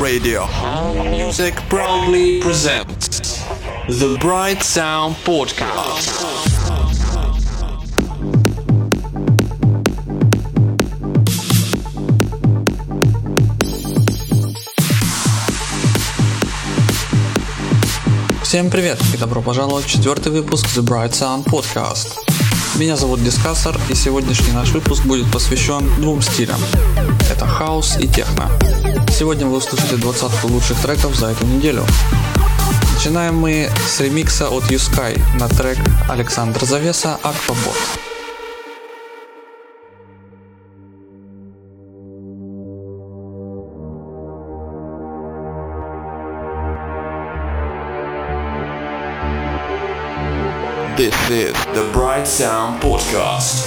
Radio. Music proudly presents the Bright Sound Podcast. Всем привет и добро пожаловать в четвертый выпуск The Bright Sound Podcast. Меня зовут Дискассор и сегодняшний наш выпуск будет посвящен двум стилям. Это хаос и техно. Сегодня вы услышите двадцатку лучших треков за эту неделю. Начинаем мы с ремикса от Юскай на трек Александра Завеса Аквабот. This is the Bright Sound Podcast.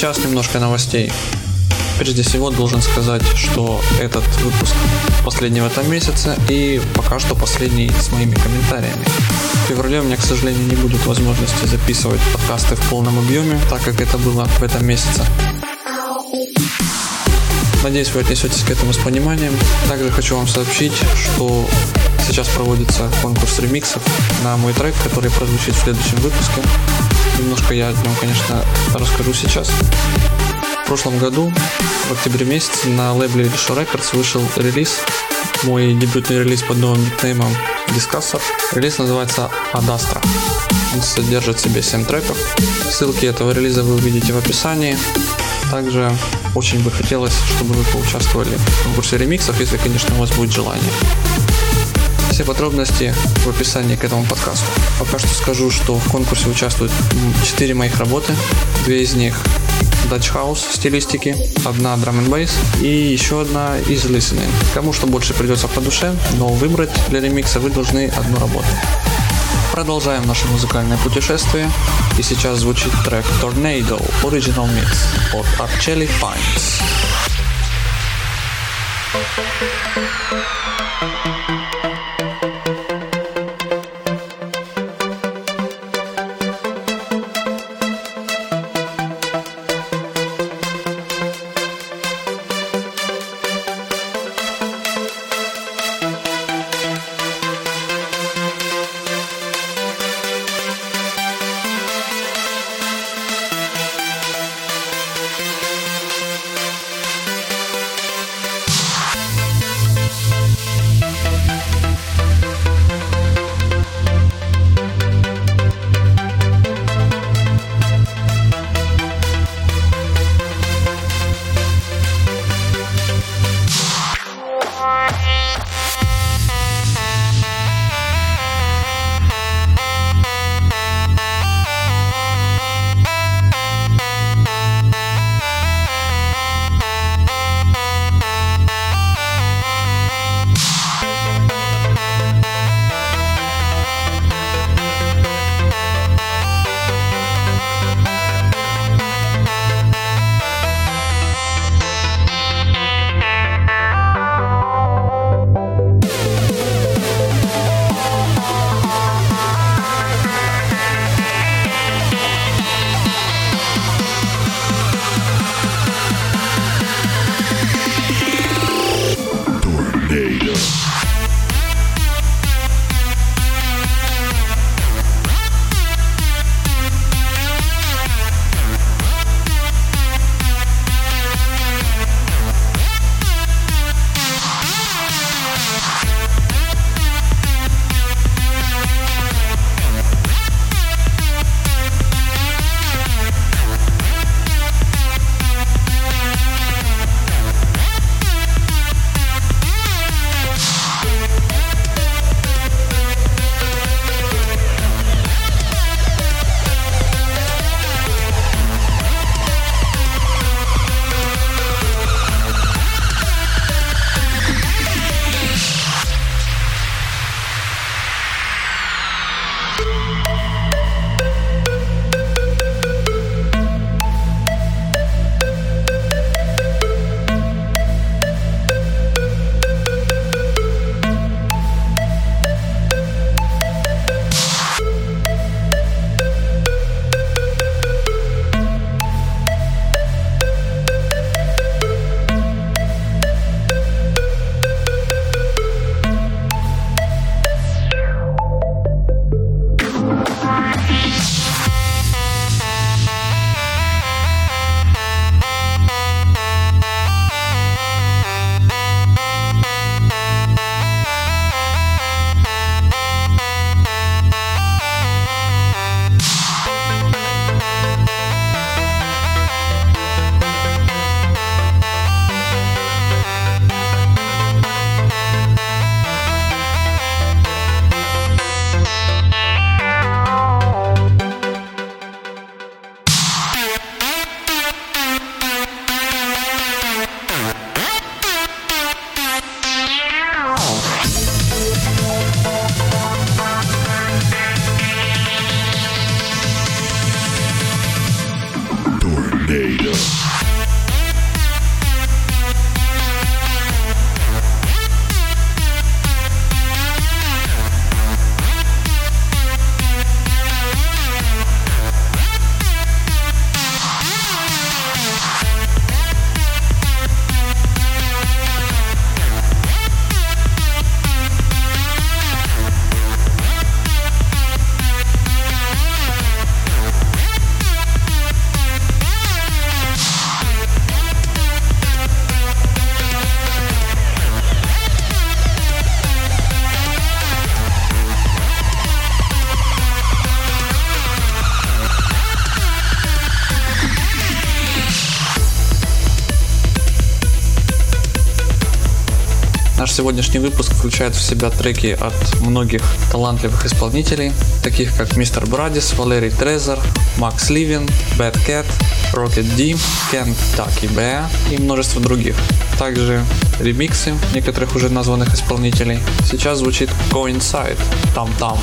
Сейчас немножко новостей. Прежде всего должен сказать, что этот выпуск последний в этом месяце и пока что последний с моими комментариями. В феврале у меня, к сожалению, не будет возможности записывать подкасты в полном объеме, так как это было в этом месяце. Надеюсь, вы отнесетесь к этому с пониманием. Также хочу вам сообщить, что сейчас проводится конкурс ремиксов на мой трек, который прозвучит в следующем выпуске. Немножко я о нем, конечно, расскажу сейчас. В прошлом году, в октябре месяце, на лейбле Risho Records вышел релиз, мой дебютный релиз под новым никнеймом Discussor. Релиз называется Adastra. Он содержит в себе 7 треков. Ссылки этого релиза вы увидите в описании. Также очень бы хотелось, чтобы вы поучаствовали в конкурсе ремиксов, если, конечно, у вас будет желание. Все подробности в описании к этому подкасту. Пока что скажу, что в конкурсе участвуют 4 моих работы. Две из них Dutch House стилистики, одна Drum and Bass и еще одна из Listening. Кому что больше придется по душе, но выбрать для ремикса вы должны одну работу. Продолжаем наше музыкальное путешествие. И сейчас звучит трек Tornado Original Mix от Archelli Fines. Наш сегодняшний выпуск включает в себя треки от многих талантливых исполнителей, таких как Мистер Брадис, Валерий Трезор, Макс Ливин, Bad Cat, Rocket D, Ken Taki Bear и множество других. Также ремиксы некоторых уже названных исполнителей. Сейчас звучит Coincide, там-там.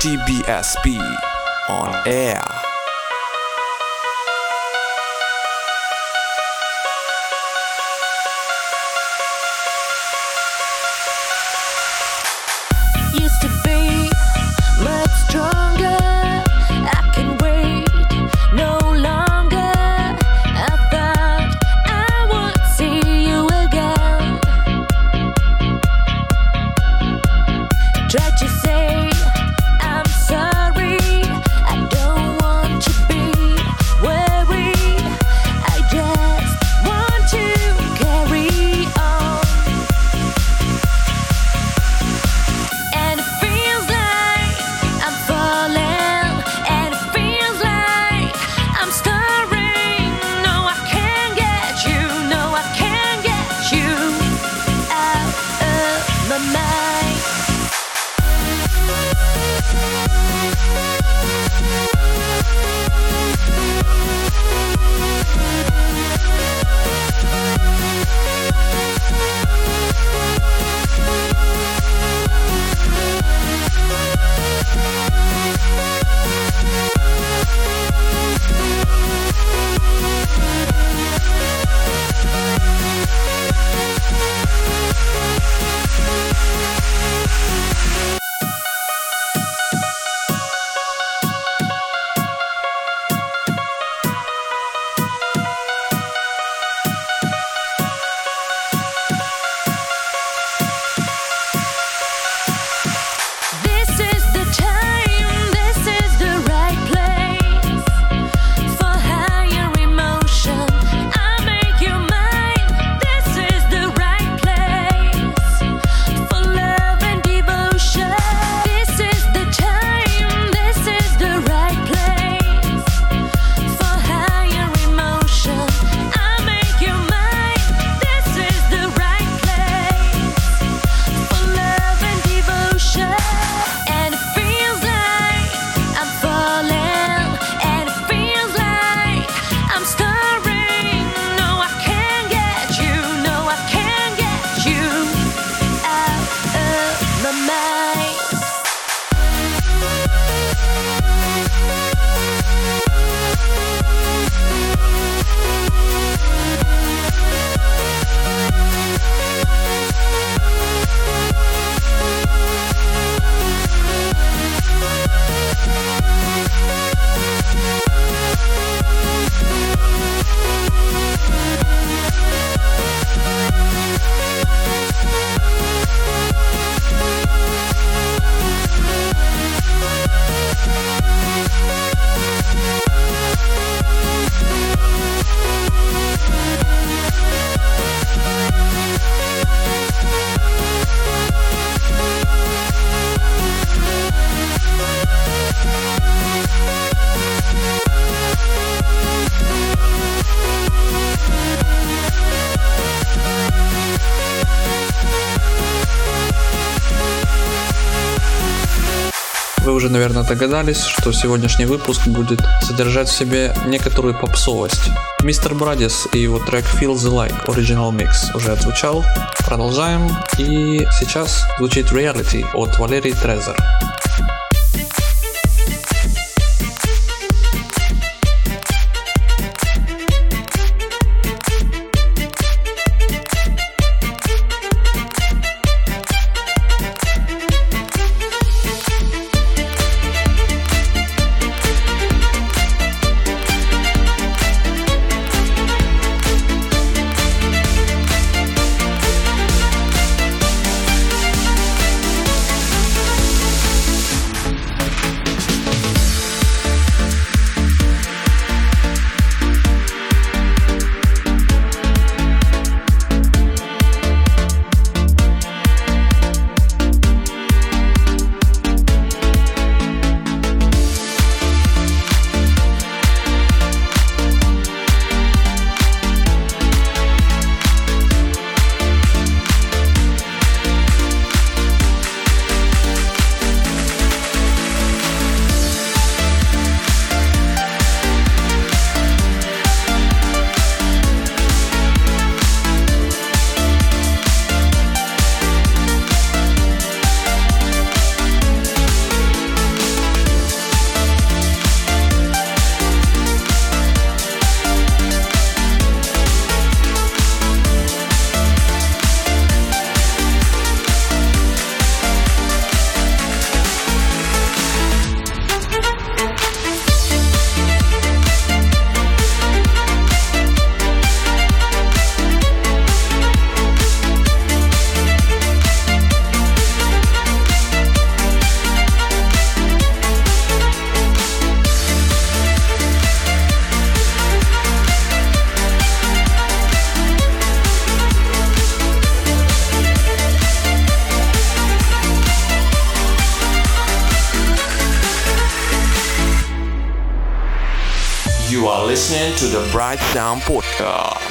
TBSB on air. наверное, догадались, что сегодняшний выпуск будет содержать в себе некоторую попсовость. Мистер Брадис и его трек Feel the Like Original Mix уже отзвучал. Продолжаем. И сейчас звучит Reality от Валерии Трезер. listening to the Bright Sound Podcast.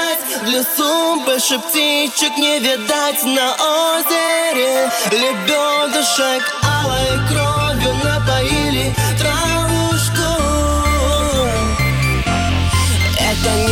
летать В лесу больше птичек не видать На озере. Лебедушек алой кровью напоили травушку. Это не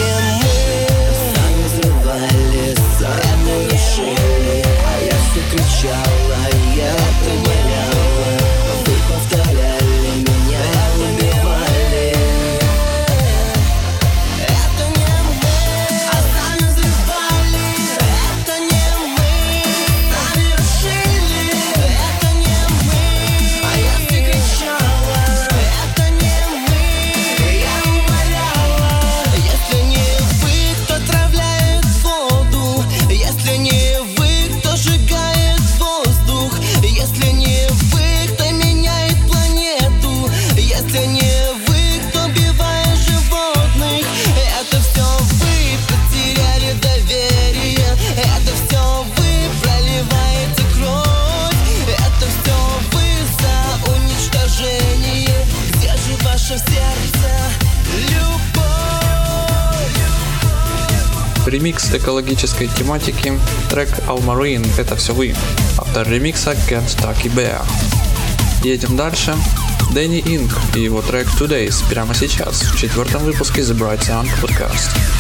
ремикс экологической тематики, трек Almarine – это все вы, автор ремикса Kentucky Bear. Едем дальше. Дэнни Инк и его трек Today's прямо сейчас в четвертом выпуске The Bright Sound Podcast.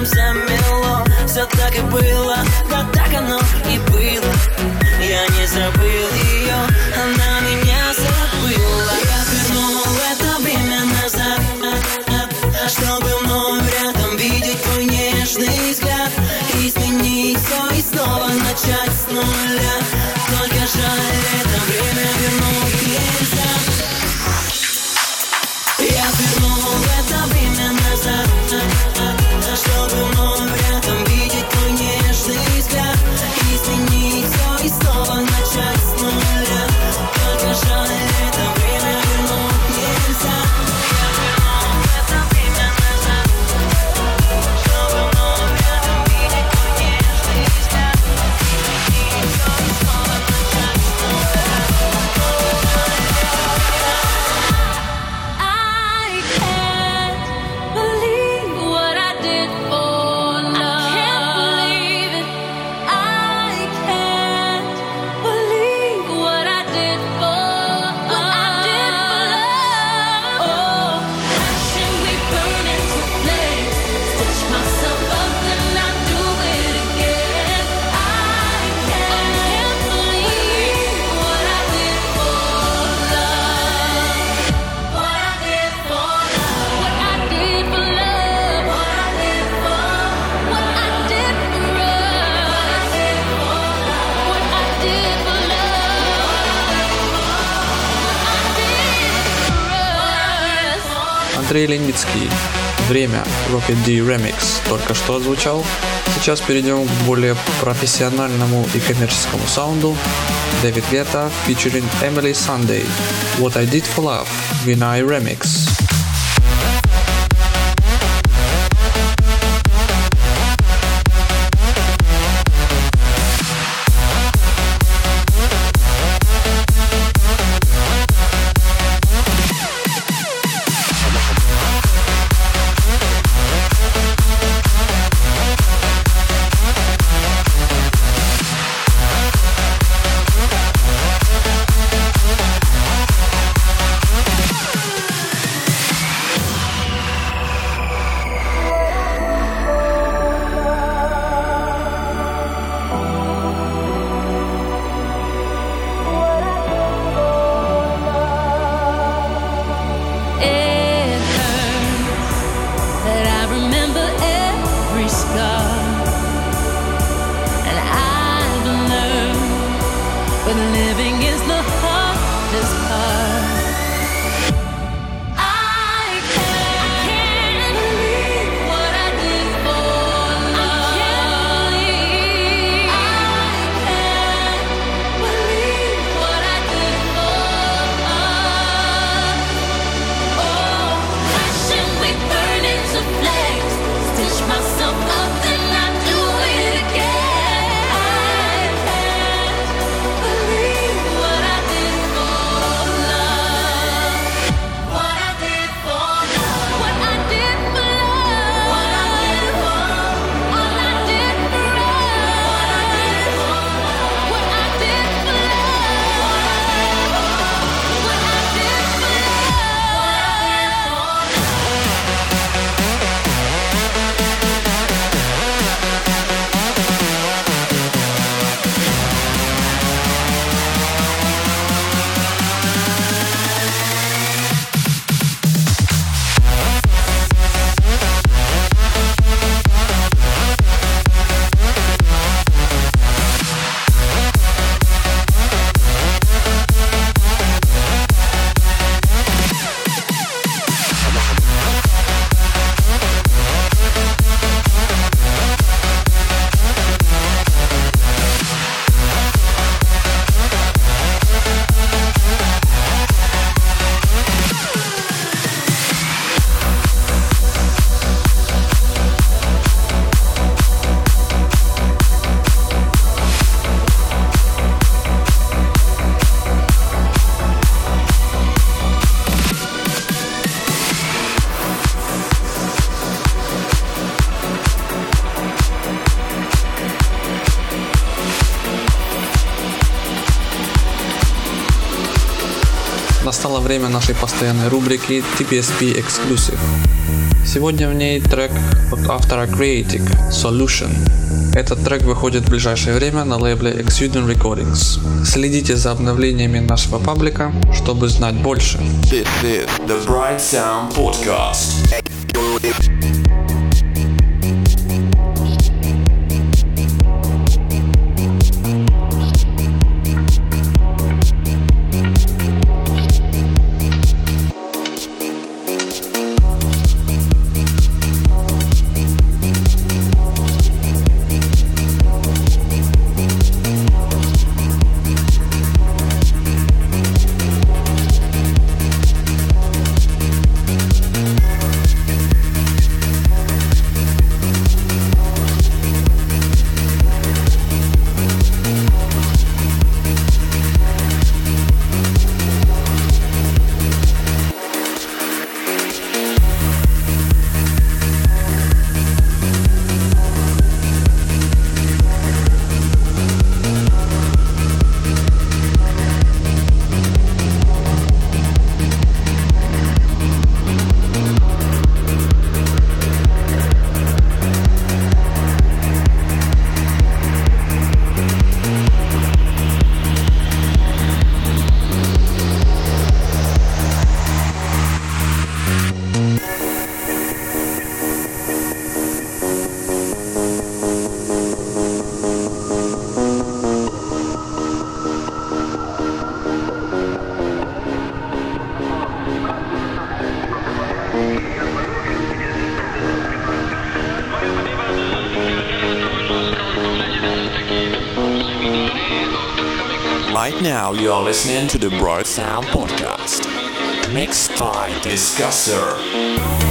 Сердцу снегом замело. Все так и было, Rocket D Remix только что озвучал. Сейчас перейдем к более профессиональному и коммерческому саунду. Дэвид Гетта featuring Emily Sunday. What I Did For Love. Vinay Remix. Настало время нашей постоянной рубрики TPSP Exclusive. Сегодня в ней трек от автора Creatic Solution. Этот трек выходит в ближайшее время на лейбле Exuding Recordings. Следите за обновлениями нашего паблика, чтобы знать больше. This is the Bright Sound Podcast. Right now you are listening to the Bright Sound Podcast. Mixed by Discusser.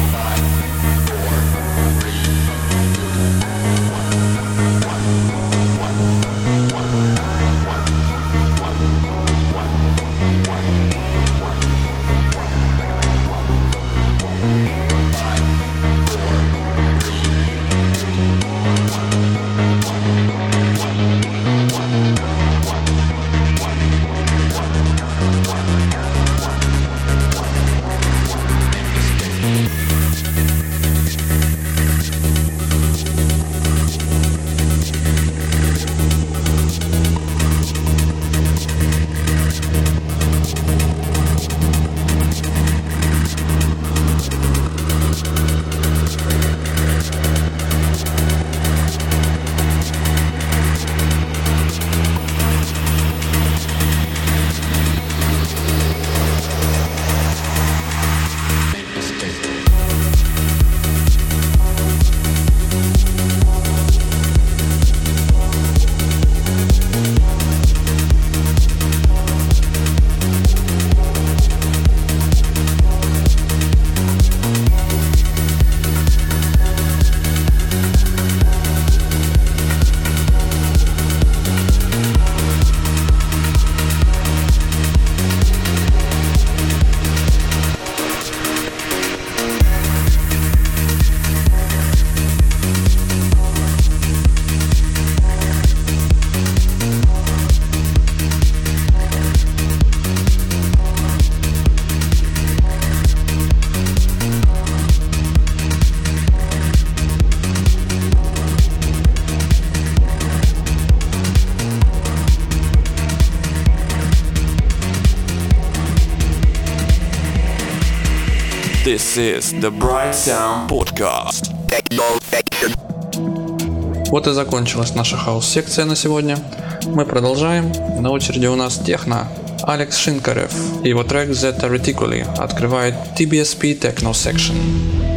Is the Bright Sound Podcast. Вот и закончилась наша хаус-секция на сегодня. Мы продолжаем. На очереди у нас техно. Алекс Шинкарев его трек Zeta Reticuli открывает TBSP Techno Section.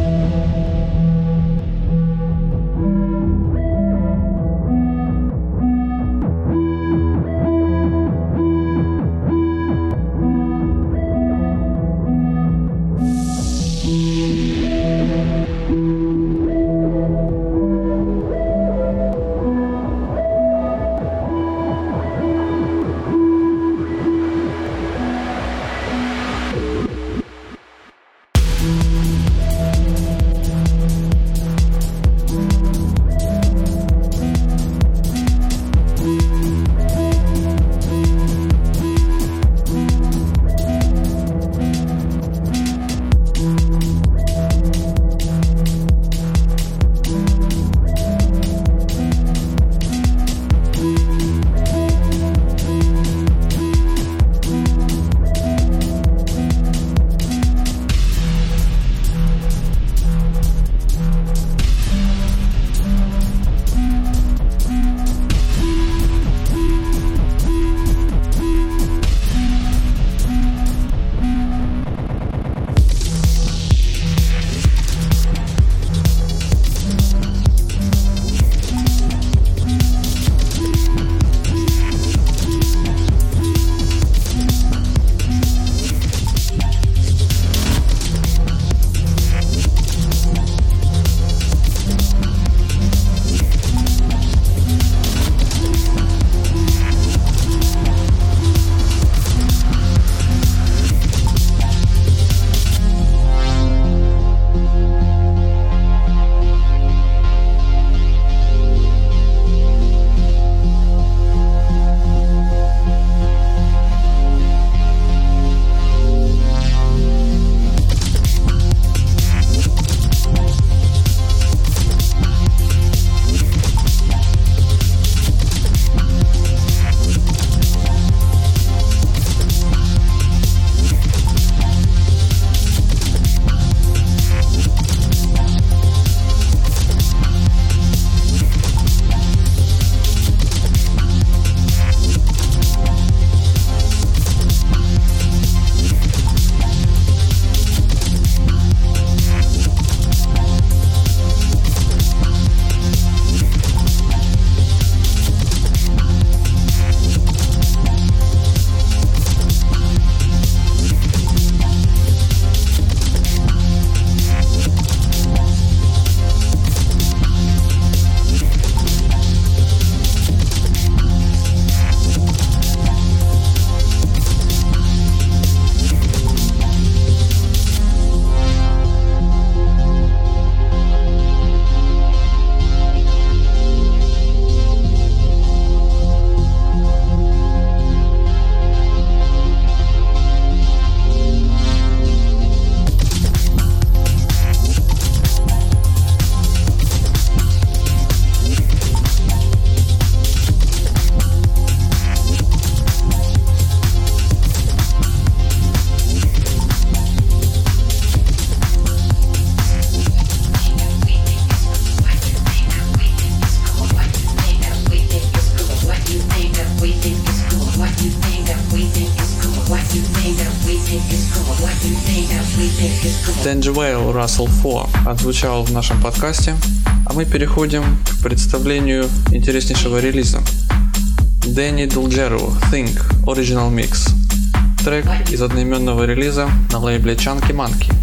Russell Fo отзвучал в нашем подкасте, а мы переходим к представлению интереснейшего релиза. Дэнни Дулджеру Think Original Mix. Трек из одноименного релиза на лейбле Chunky Monkey.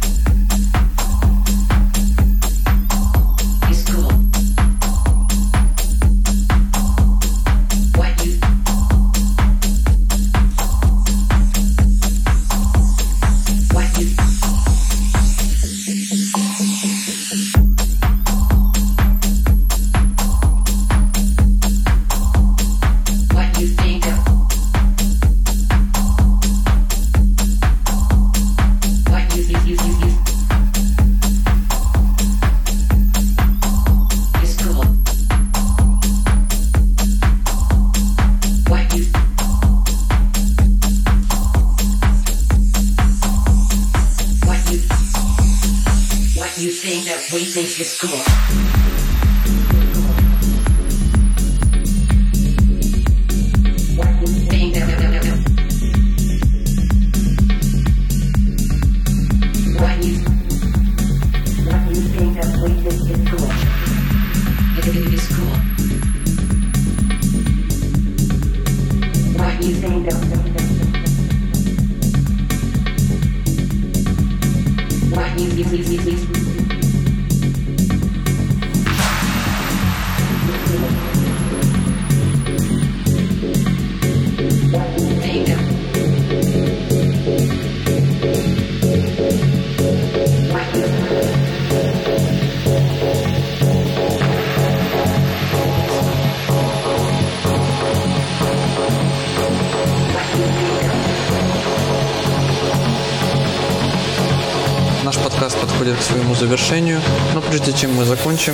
завершению, но прежде чем мы закончим,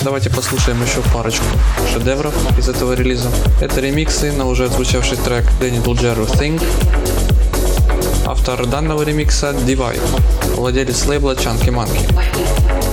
давайте послушаем еще парочку шедевров из этого релиза. Это ремиксы на уже отзвучавший трек Дэнни Dulgero Think, автор данного ремикса Divide, владелец лейбла Chunky Monkey.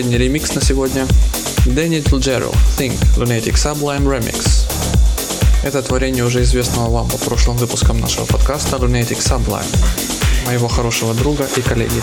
Последний ремикс на сегодня. Дэнни Тилджеро, Think, Lunatic Sublime Remix. Это творение уже известного вам по прошлым выпускам нашего подкаста Lunatic Sublime, моего хорошего друга и коллеги.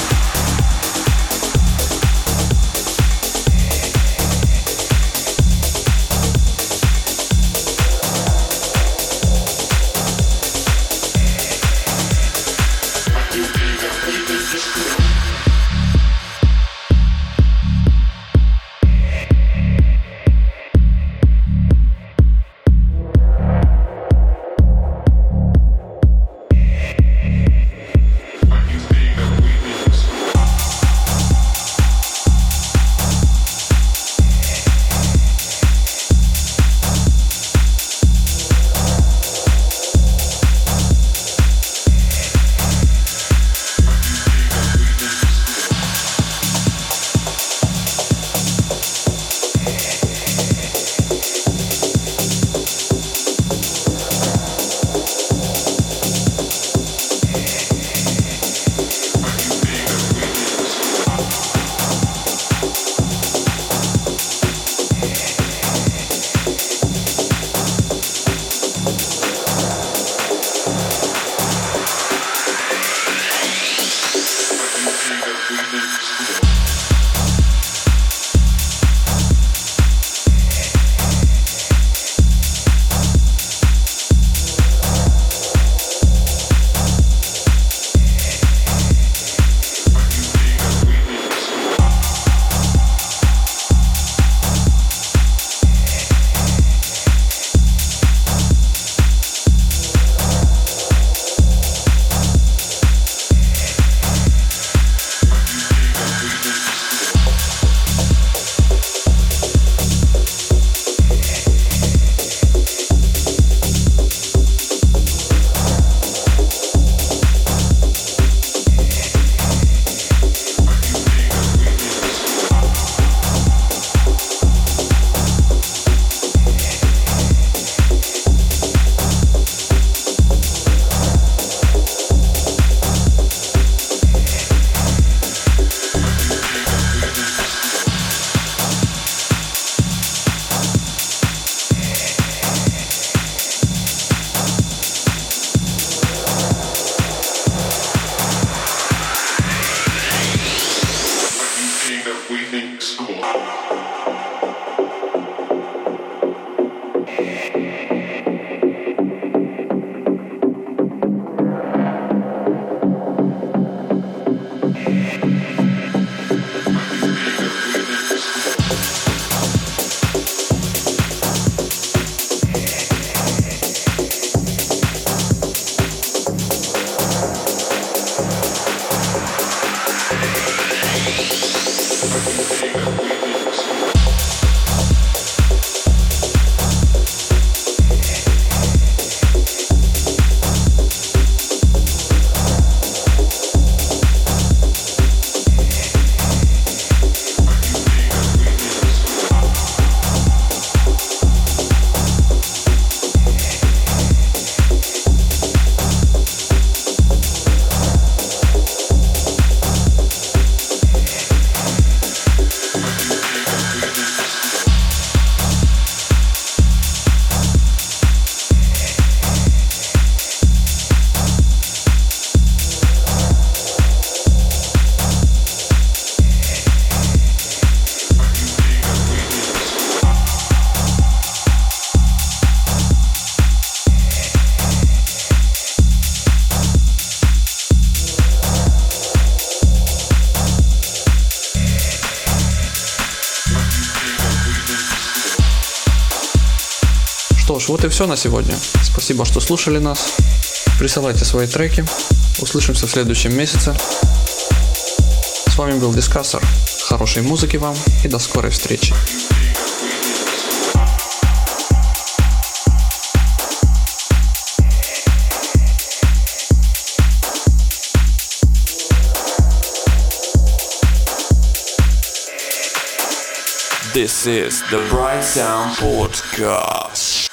Ж, вот и все на сегодня. Спасибо, что слушали нас. Присылайте свои треки. Услышимся в следующем месяце. С вами был Дискассор. Хорошей музыки вам и до скорой встречи. This is the Bright Sound Podcast.